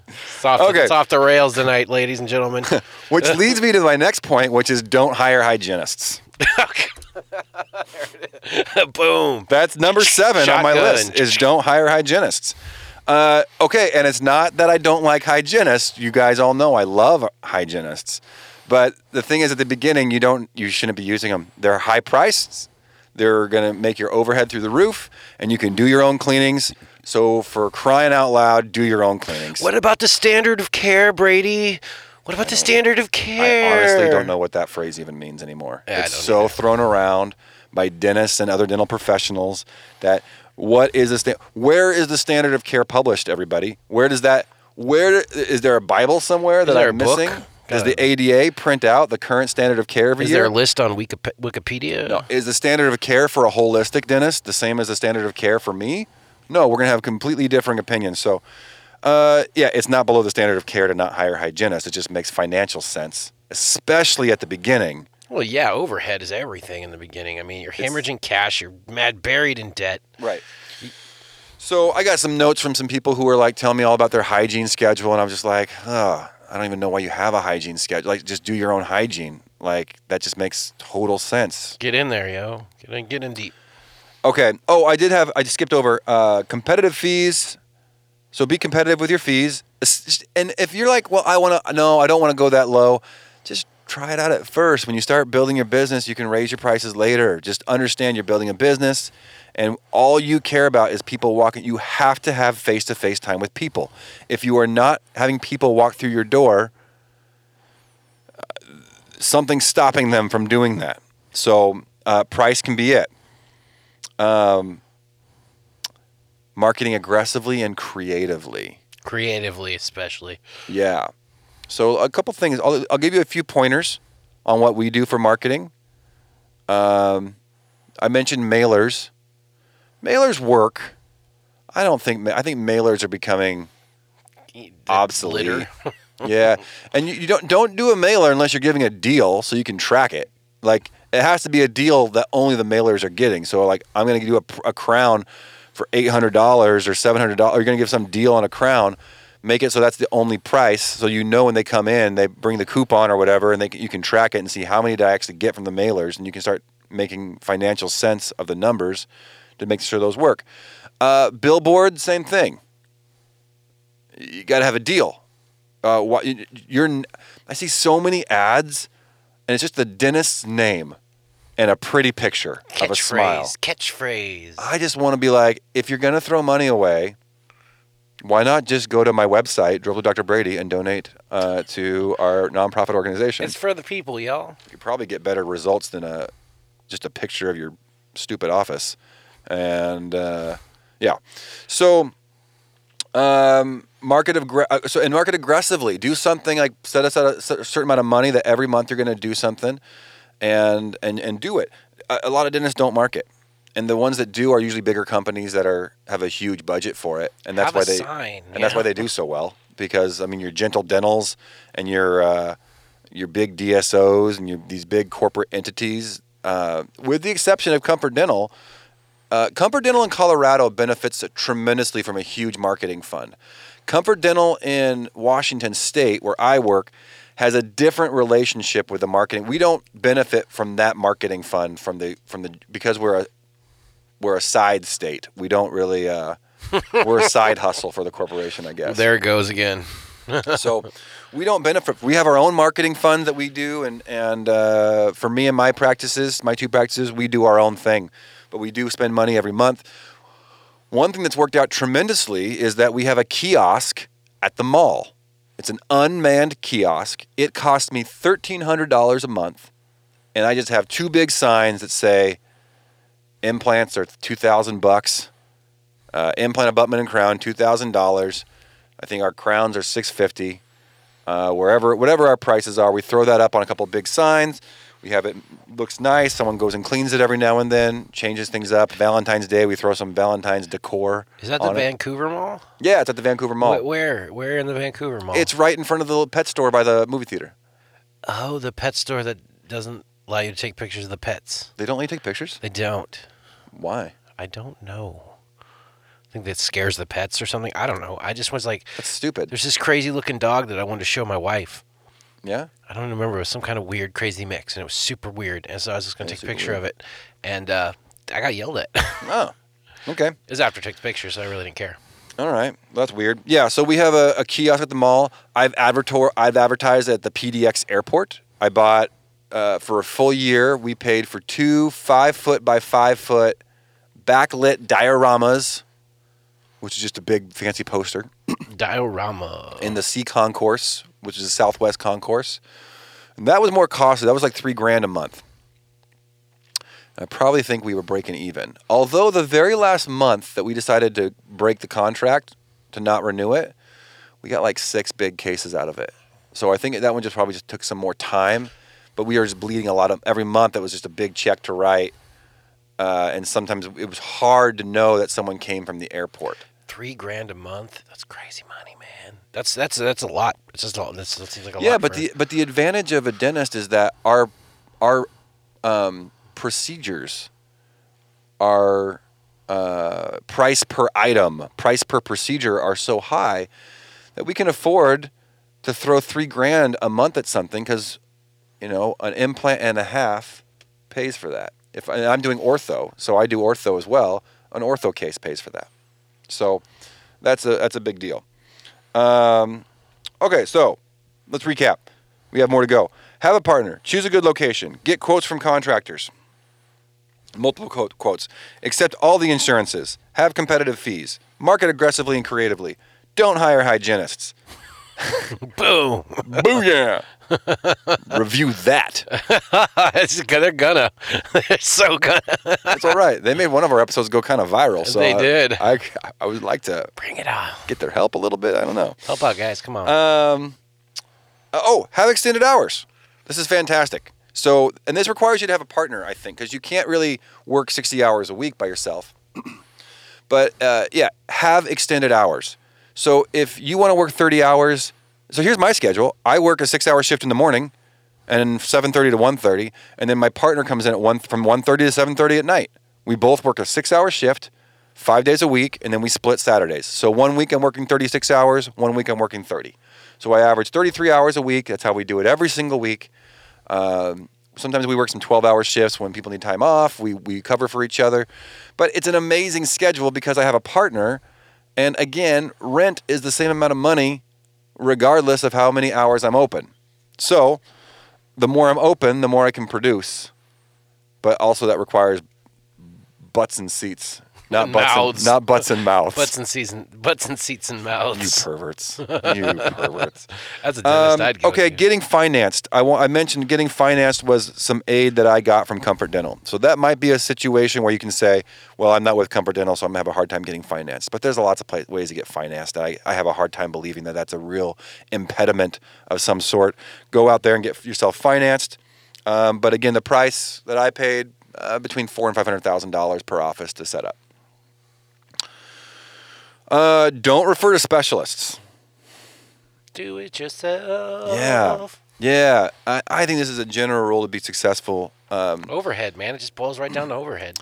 it's, off, Okay. it's off the rails tonight, ladies and gentlemen. which leads me to my next point, which is don't hire hygienists. Boom. That's number seven on my list is don't hire hygienists. Uh, okay, and it's not that I don't like hygienists. You guys all know I love hygienists. But the thing is, at the beginning, you don't, you shouldn't be using them. They're high priced. They're gonna make your overhead through the roof, and you can do your own cleanings. So for crying out loud, do your own cleanings. What about the standard of care, Brady? What about the standard of care? I honestly don't know what that phrase even means anymore. Yeah, it's so either. thrown around by dentists and other dental professionals that what is the sta- where is the standard of care published? Everybody, where does that? Where is there a Bible somewhere that I'm a book? missing? Does the ADA print out the current standard of care every Is year? there a list on Wikipedia? No. Is the standard of care for a holistic dentist the same as the standard of care for me? No, we're going to have completely different opinions. So, uh, yeah, it's not below the standard of care to not hire hygienists. It just makes financial sense, especially at the beginning. Well, yeah, overhead is everything in the beginning. I mean, you're hemorrhaging cash, you're mad buried in debt. Right. So I got some notes from some people who were like telling me all about their hygiene schedule, and I'm just like, oh, I don't even know why you have a hygiene schedule. Like, just do your own hygiene. Like, that just makes total sense. Get in there, yo. Get in, get in deep. Okay. Oh, I did have. I just skipped over uh, competitive fees. So be competitive with your fees. And if you're like, well, I want to. No, I don't want to go that low. Just try it out at first. When you start building your business, you can raise your prices later. Just understand you're building a business, and all you care about is people walking. You have to have face-to-face time with people. If you are not having people walk through your door, something's stopping them from doing that. So uh, price can be it um, marketing aggressively and creatively. Creatively, especially. Yeah. So a couple things. I'll, I'll give you a few pointers on what we do for marketing. Um, I mentioned mailers. Mailers work. I don't think. I think mailers are becoming The obsolete. yeah, and you, you don't don't do a mailer unless you're giving a deal so you can track it. Like it has to be a deal that only the mailers are getting. So like I'm going to do a, a crown for eight hundred dollars or seven hundred dollars. You're going to give some deal on a crown. Make it so that's the only price, so you know when they come in, they bring the coupon or whatever, and they you can track it and see how many did I actually get from the mailers, and you can start making financial sense of the numbers to make sure those work. Uh, billboard, same thing. You got to have a deal. Uh, you're? I see so many ads, and it's just the dentist's name and a pretty picture of a smile. Catchphrase. Catchphrase. I just want to be like, if you're gonna throw money away, why not just go to my website, Dribble Dr. Brady, and donate uh, to our nonprofit organization? It's for the people, y'all. you probably get better results than a just a picture of your stupid office. And uh, yeah, so um, market aggr- uh, so and market aggressively. Do something like set aside a certain amount of money that every month you're going to do something, and and and do it. a, a lot of dentists don't market, and the ones that do are usually bigger companies that are have a huge budget for it, and that's Have why they sign, and that's why they do so well. Because I mean, your gentle dentals and your uh, your big DSOs and your these big corporate entities, uh, with the exception of Comfort Dental. Uh, Comfort Dental in Colorado benefits tremendously from a huge marketing fund. Comfort Dental in Washington State, where I work, has a different relationship with the marketing. We don't benefit from that marketing fund from the from the because we're a we're a side state. We don't really uh, we're a side hustle for the corporation, I guess There it goes again. so we don't benefit. We have our own marketing fund that we do, and and uh, for me and my practices, my two practices, we do our own thing, but we do spend money every month. One thing that's worked out tremendously is that we have a kiosk at the mall. It's an unmanned kiosk. It cost me thirteen hundred dollars a month, and I just have two big signs that say implants are two thousand bucks. Uh, implant abutment and crown two thousand dollars. I think our crowns are six fifty. Uh, wherever, whatever our prices are, we throw that up on a couple of big signs. We have it looks nice. Someone goes and cleans it every now and then, changes things up. Valentine's Day, we throw some Valentine's decor. Is that the on it. Vancouver Mall? Yeah, it's at the Vancouver Mall. Wh- Where? Where in the Vancouver Mall? It's right in front of the little pet store by the movie theater. oh, the pet store that doesn't allow you to take pictures of the pets. They don't let you take pictures. They don't. Why? I don't know. I think that scares the pets or something. I don't know. I just was like, That's stupid. there's this crazy looking dog that I wanted to show my wife. Yeah. I don't remember. It was some kind of weird, crazy mix, and it was super weird. And so I was just gonna Yeah, take a super picture of it, and uh, I got yelled at. it Oh. Okay. was after I took the picture, so I really didn't care. All right, that's weird. Yeah, so we have a, a kiosk at the mall. I've advertor- I've advertised at the PDX airport. I bought uh, for a full year. We paid for two five foot by five foot backlit dioramas, which is just a big fancy poster Diorama. in the C concourse, which is the Southwest concourse. And that was more costly. That was like three grand a month. I probably think we were breaking even. Although the very last month that we decided to break the contract to not renew it, we got like six big cases out of it. So I think that one just probably just took some more time. But we were just bleeding a lot of every month. It was just a big check to write, uh, and sometimes it was hard to know that someone came from the airport. Three grand a month. That's crazy money, man. That's that's that's a lot. It's just a lot. That's, that seems like a yeah, lot. Yeah, but the but the advantage of a dentist is that our our um, procedures are uh, price per item, price per procedure are so high that we can afford to throw three grand a month at something because you know an implant and a half pays for that. If I'm doing ortho, so I do ortho as well. An ortho case pays for that. So that's a that's a big deal. Um, okay, so let's recap. We have more to go. Have a partner. Choose a good location. Get quotes from contractors. Multiple quote, quotes. Accept all the insurances. Have competitive fees. Market aggressively and creatively. Don't hire hygienists. boom. Booyah! Review that. It's- they're gonna. They're so gonna. That's all right. They made one of our episodes go kind of viral. So They I- did. I, I would like to Bring it on. get their help a little bit. I don't know. Help out, guys. Come on. Um, uh, oh, have extended hours. This is fantastic. So, and this requires you to have a partner, I think, because you can't really work 60 hours a week by yourself. but uh, yeah, have extended hours. So if you want to work 30 hours, so here's my schedule. I work a six-hour shift in the morning, and 7:30 to 1:30, and then my partner comes in at one from 1:30 to 7:30 at night. We both work a six-hour shift, five days a week, and then we split Saturdays. So one week I'm working 36 hours, one week I'm working 30. So I average 33 hours a week. That's how we do it every single week. Um, sometimes we work some 12-hour shifts when people need time off. We we cover for each other, but it's an amazing schedule because I have a partner, and again, rent is the same amount of money, regardless of how many hours I'm open. So, the more I'm open, the more I can produce. But also that requires butts and seats, not butts, Mouths. and, not butts and mouths. butts and seats and butts and seats and mouths. you perverts. You perverts. That's a dentist Um, I'd go okay, to. getting financed. I want. I mentioned getting financed was some aid that I got from Comfort Dental. So that might be a situation where you can say, "Well, I'm not with Comfort Dental, so I'm gonna have a hard time getting financed." But there's a lots of ways to get financed. I, I have a hard time believing that that's a real impediment of some sort. Go out there and get yourself financed. Um, but again, the price that I paid uh, between four and five hundred thousand dollars per office to set up. Uh, don't refer to specialists. Do it yourself. Yeah, yeah. I, I think this is a general rule to be successful. Um, Overhead, man. It just boils right down to overhead.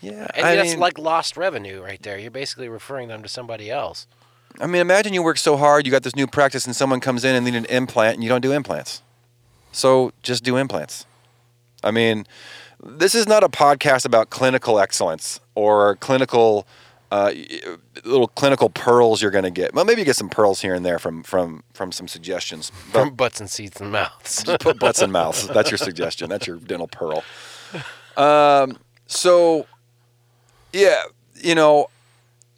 yeah, And I that's mean, like lost revenue right there. You're basically referring them to somebody else. I mean, imagine you work so hard, you got this new practice, and someone comes in and need an implant, and you don't do implants. So just do implants. I mean, this is not a podcast about clinical excellence or clinical uh, little clinical pearls you're going to get. Well, maybe you get some pearls here and there from from from some suggestions. But From butts and seats and mouths. just put butts in mouths. That's your suggestion. That's your dental pearl. Um, so, yeah, you know,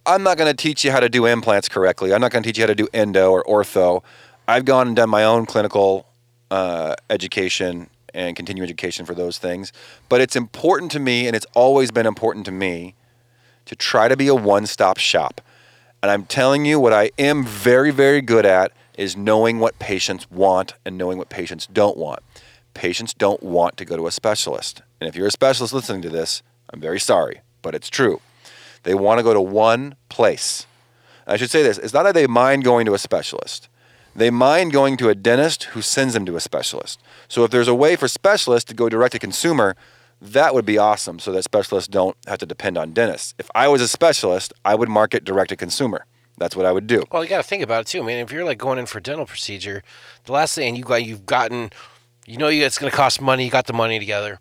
I'm not going to teach you how to do implants correctly. I'm not going to teach you how to do endo or ortho. I've gone and done my own clinical uh, education and continuing education for those things. But it's important to me, and it's always been important to me, to try to be a one stop shop. And I'm telling you, what I am very, very good at is knowing what patients want and knowing what patients don't want. Patients don't want to go to a specialist. And if you're a specialist listening to this, I'm very sorry, but it's true. They want to go to one place. I should say this it's not that they mind going to a specialist, they mind going to a dentist who sends them to a specialist. So if there's a way for specialists to go direct to consumer, that would be awesome so that specialists don't have to depend on dentists. If I was a specialist, I would market direct to consumer. That's what I would do. Well, you got to think about it too, man. If you're like going in for a dental procedure, the last thing you got, you've gotten, you know, it's going to cost money. You got the money together.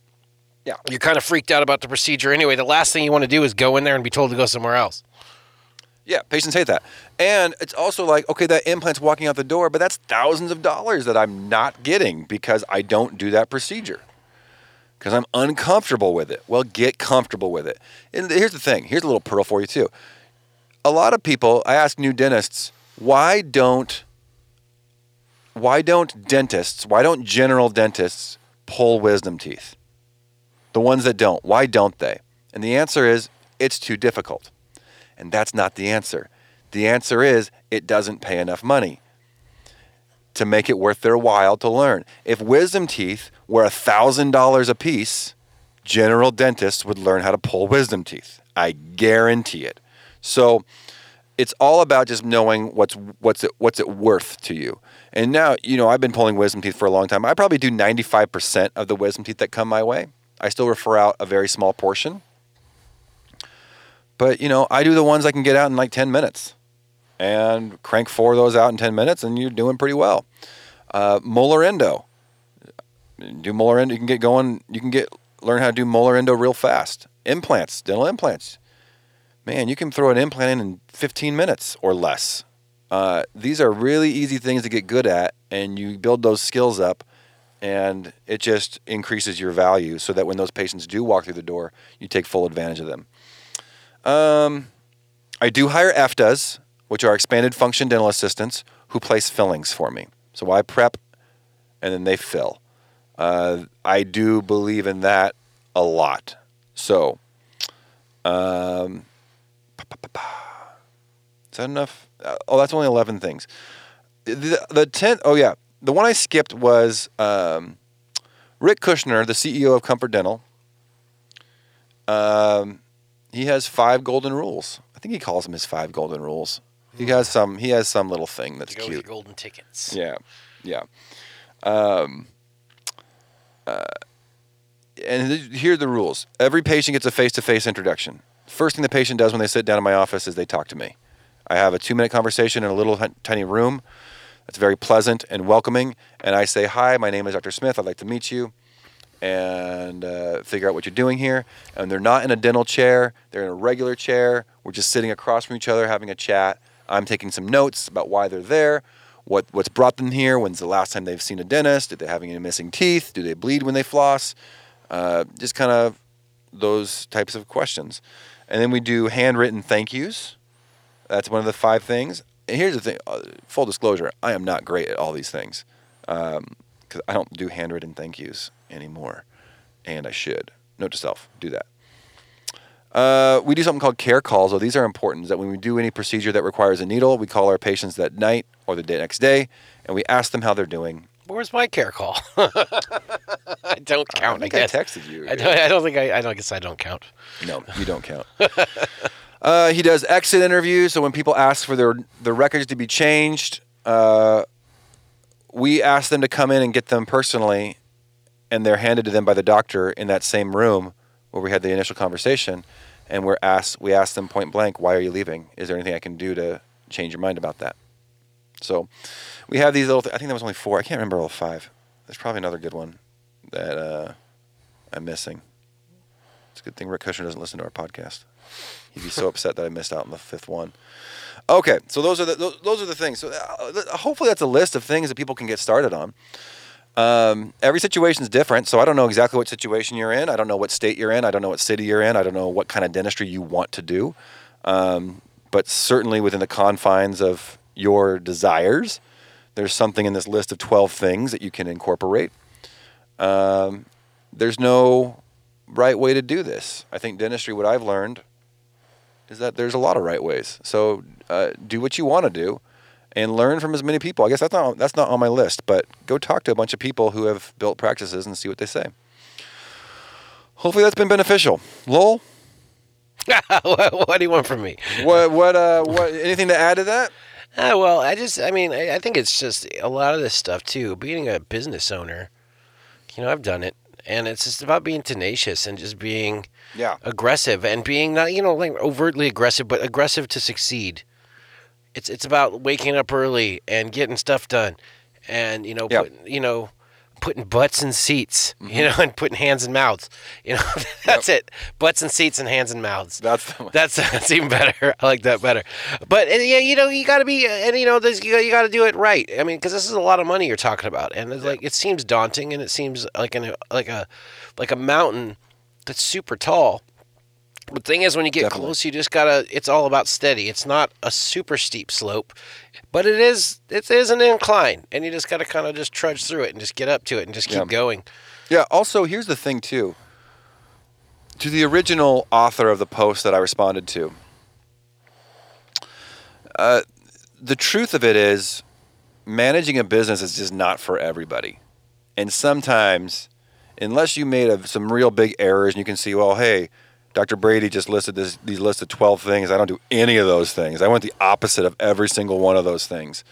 Yeah. You're kind of freaked out about the procedure anyway. The last thing you want to do is go in there and be told to go somewhere else. Yeah, patients hate that. And it's also like, okay, that implant's walking out the door, but that's thousands of dollars that I'm not getting because I don't do that procedure. Because I'm uncomfortable with it. Well, get comfortable with it. And here's the thing here's a little pearl for you, too. A lot of people, I ask new dentists, why don't why don't dentists, why don't general dentists pull wisdom teeth? The ones that don't, why don't they? And the answer is it's too difficult. And that's not the answer. The answer is it doesn't pay enough money to make it worth their while to learn. If wisdom teeth were $1,000 a piece, general dentists would learn how to pull wisdom teeth. I guarantee it. So it's all about just knowing what's what's it what's it worth to you. And now, you know, I've been pulling wisdom teeth for a long time. I probably do 95% of the wisdom teeth that come my way. I still refer out a very small portion. But you know, I do the ones I can get out in like 10 minutes, and crank four of those out in 10 minutes, and you're doing pretty well. Uh, molar endo, do molar endo. You can get going. You can get learn how to do molar endo real fast. Implants, dental implants. Man, you can throw an implant in in 15 minutes or less. Uh, these are really easy things to get good at, and you build those skills up, and it just increases your value so that when those patients do walk through the door, you take full advantage of them. Um, I do hire EFDAs, which are expanded function dental assistants, who place fillings for me. So I prep, and then they fill. Uh, I do believe in that a lot. So, um, is that enough? Uh, oh, that's only 11 things. The, the 10th, oh yeah, the one I skipped was um, Rick Kushner, the CEO of Comfort Dental. Um, he has five golden rules. I think he calls them his five golden rules. He has some. He has some little thing that's To go with your cute. golden tickets. Yeah, yeah. Um, uh, and th- here are the rules. Every patient gets a face-to-face introduction. First thing the patient does when they sit down in my office is they talk to me. I have a two-minute conversation in a little tiny room. It's very pleasant and welcoming. And I say, "Hi, my name is Dr. Smith. I'd like to meet you." and uh, figure out what you're doing here. And they're not in a dental chair, they're in a regular chair. We're just sitting across from each other having a chat. I'm taking some notes about why they're there, what, what's brought them here, when's the last time they've seen a dentist, did they have any missing teeth, do they bleed when they floss, uh, just kind of those types of questions. And then we do handwritten thank yous. That's one of the five things. And here's the thing uh, full disclosure, I am not great at all these things because I don't do handwritten thank yous anymore, and I should. Note to self: do that. Uh, we do something called care calls. So these are important. That when we do any procedure that requires a needle, we call our patients that night or the day, next day, and we ask them how they're doing. Where's my care call? I don't count. I, think I, guess. texted you. I don't. I don't think I. I don't guess I don't count. No, you don't count. uh, he does exit interviews. So when people ask for their their records to be changed, uh, we ask them to come in and get them personally, and they're handed to them by the doctor in that same room where we had the initial conversation. And we're asked, we asked them point blank, "Why are you leaving? Is there anything I can do to change your mind about that?" So we have these little. Th- I think that was only four. I can't remember all five. There's probably another good one that uh, I'm missing. It's a good thing Rick Kushner doesn't listen to our podcast. He'd be so upset that I missed out on the fifth one. Okay, so those are the those, those are the things. So uh, hopefully that's a list of things that people can get started on. Um, every situation is different, so I don't know exactly what situation you're in. I don't know what state you're in. I don't know what city you're in. I don't know what kind of dentistry you want to do. Um, but certainly within the confines of your desires, there's something in this list of 12 things that you can incorporate. Um, there's no right way to do this. I think dentistry, what I've learned, is that there's a lot of right ways. So uh, do what you want to do, and learn from as many people. I guess that's not that's not on my list, but go talk to a bunch of people who have built practices and see what they say. Hopefully that's been beneficial. Lowell, what, what do you want from me? what what uh what anything to add to that? Uh, well, I just, I mean, I, I think it's just a lot of this stuff too. Being a business owner, you know, I've done it, and it's just about being tenacious and just being Yeah. aggressive and being not, you know, like overtly aggressive, but aggressive to succeed. It's it's about waking up early and getting stuff done, and you know, Yeah. put, you know, putting butts in seats, you mm-hmm. know, and putting hands in mouths. You know, that's it. Butts and seats and hands and mouths. That's the That's that's even better. I like that better. But and, yeah, you know, you got to be, uh, and you know, there's, you, you got to do it right. I mean, because this is a lot of money you're talking about, and it's like it seems daunting, and it seems like an like a like a mountain that's super tall. The thing is, when you get Definitely. close, you just gotta. It's all about steady. It's not a super steep slope, but it is. It is an incline, and you just gotta kind of just trudge through it and just get up to it and just keep Yeah. going. Yeah. Also, here's the thing too. To the original author of the post that I responded to, uh, the truth of it is, managing a business is just not for everybody, and sometimes, unless you made a, some real big errors, and you can see, well, hey, Dr. Brady just listed this these list of twelve things. I don't do any of those things. I went the opposite of every single one of those things.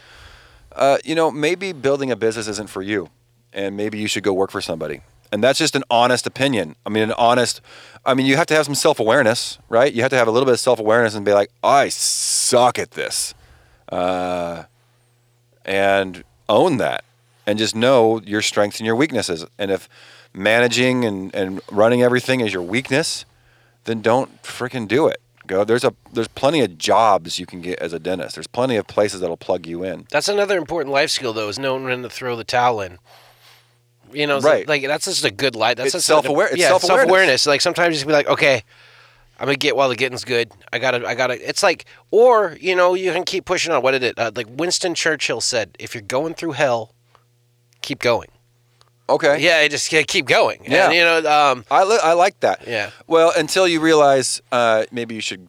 Uh, you know, maybe building a business isn't for you, and maybe you should go work for somebody. And that's just an honest opinion. I mean, an honest. I mean, you have to have some self awareness, right? You have to have a little bit of self awareness and be like, I suck at this, uh, and own that, and just know your strengths and your weaknesses. And if managing and, and running everything is your weakness, then don't freaking do it. Go. There's a there's plenty of jobs you can get as a dentist. There's plenty of places that'll plug you in. That's another important life skill, though, is knowing when to throw the towel in. You know, Right. like that's just a good life. That's It's self-aware. Yeah, self-awareness. self-awareness. Like sometimes you just be like, okay, I'm gonna get while the getting's good. I gotta, I gotta. It's like, or you know, you can keep pushing on. What did it? Uh, like Winston Churchill said, if you're going through hell, keep going. Okay. Yeah, just yeah, keep going. Yeah. And, you know, um, I, li- I like that. Yeah. Well, until you realize uh, maybe you should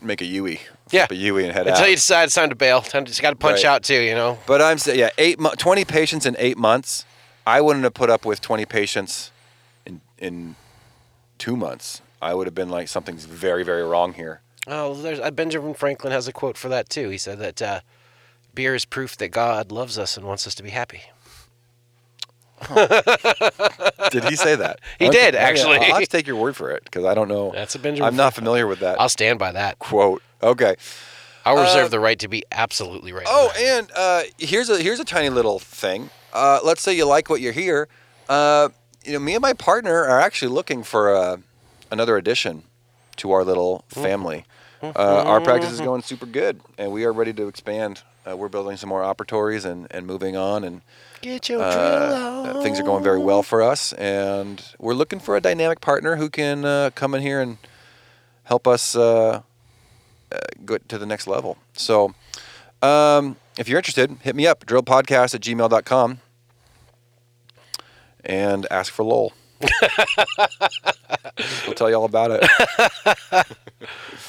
make a Yui. Yeah. Flip a Yui and head until out. you decide it's time to bail, time to, just got to punch Right. out too. You know. But I'm saying, yeah, eight mo- 20 patients in eight months. I wouldn't have put up with 20 patients in in two months. I would have been like, something's very, very wrong here. Oh, there's uh, Benjamin Franklin has a quote for that too. He said that uh, beer is proof that God loves us and wants us to be happy. Did he say that? He Okay, did, yeah, actually. I'll have to take your word for it because I don't know. That's a Benjamin I'm not familiar with that I'll stand by that. quote. Okay. I'll reserve Uh, the right to be absolutely right. Oh, that. and uh, here's a here's a tiny little thing. Uh, let's say you like what you hear. Uh, you know, me and my partner are actually looking for uh, another addition to our little family. Uh, our practice is going super good, and we are ready to expand. Uh, we're building some more operatories and, and moving on, and get your uh, drill uh, on. things are going very well for us. And we're looking for a dynamic partner who can uh, come in here and help us uh, uh, go to the next level. So, um, if you're interested, hit me up, drillpodcast at gmail.com and ask for Lowell. We'll tell you all about it.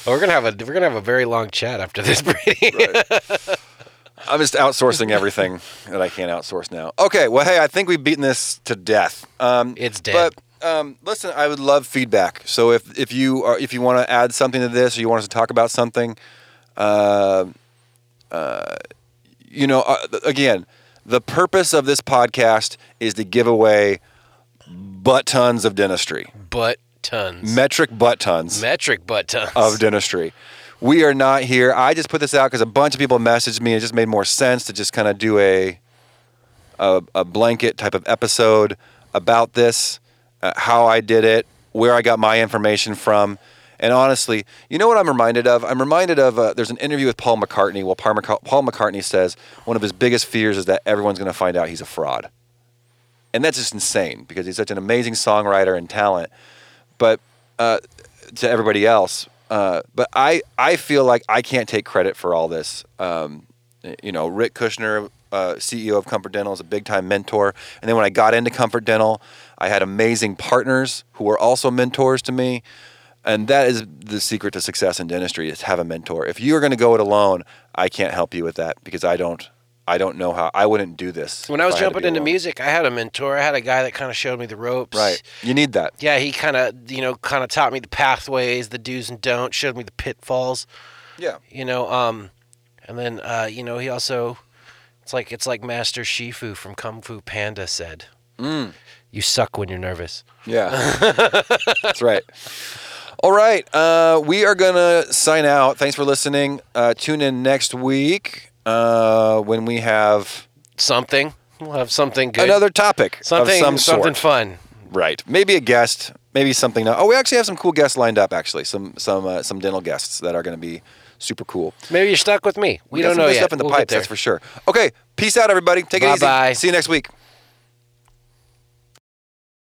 We're gonna have a we're gonna have a very long chat after this, Brady. I'm just outsourcing everything that I can't outsource now. Okay, well, hey, I think we've beaten this to death. Um, It's dead. But um, listen, I would love feedback. So if if you are if you want to add something to this, or you want us to talk about something, uh, uh, you know, uh, again, the purpose of this podcast is to give away butt tons of dentistry, Butt tons. metric butt tons Metric butt tons. of dentistry. We are not here. I just put this out because a bunch of people messaged me. It just made more sense to just kind of do a, a a blanket type of episode about this, uh, how I did it, where I got my information from, and honestly, you know what I'm reminded of? I'm reminded of uh, there's an interview with Paul McCartney. Well, Paul Paul McCartney says one of his biggest fears is that everyone's going to find out he's a fraud, and that's just insane because he's such an amazing songwriter and talent. But uh, to everybody else. Uh, but I, I feel like I can't take credit for all this. Um, you know, Rick Kushner, uh, CEO of Comfort Dental, is a big time mentor. And then when I got into Comfort Dental, I had amazing partners who were also mentors to me. And that is the secret to success in dentistry is have a mentor. If you're going to go it alone, I can't help you with that because I don't, I don't know how. I wouldn't do this when I was to jumping into alone. music, I had a mentor. I had a guy that kind of showed me the ropes. Right, you need that. Yeah, he kind of, you know, kind of taught me the pathways, the do's and don'ts, showed me the pitfalls. Yeah. You know, um, and then, uh, you know, he also, it's like it's like Master Shifu from Kung Fu Panda said. Mm. You suck when you're nervous. Yeah, that's right. All right, uh, we are gonna sign out. Thanks for listening. Uh, tune in next week uh, when we have Something. We'll have something good. another topic something, of some something fun. Right, maybe a guest, maybe something. Oh, we actually have some cool guests lined up. Actually, some some uh, some dental guests that are going to be super cool. Maybe you're stuck with me. We, got don't some know good yet. stuff in the We'll pipes, that's for sure. Okay, peace out, everybody. Take it easy. Bye-bye. See you next week.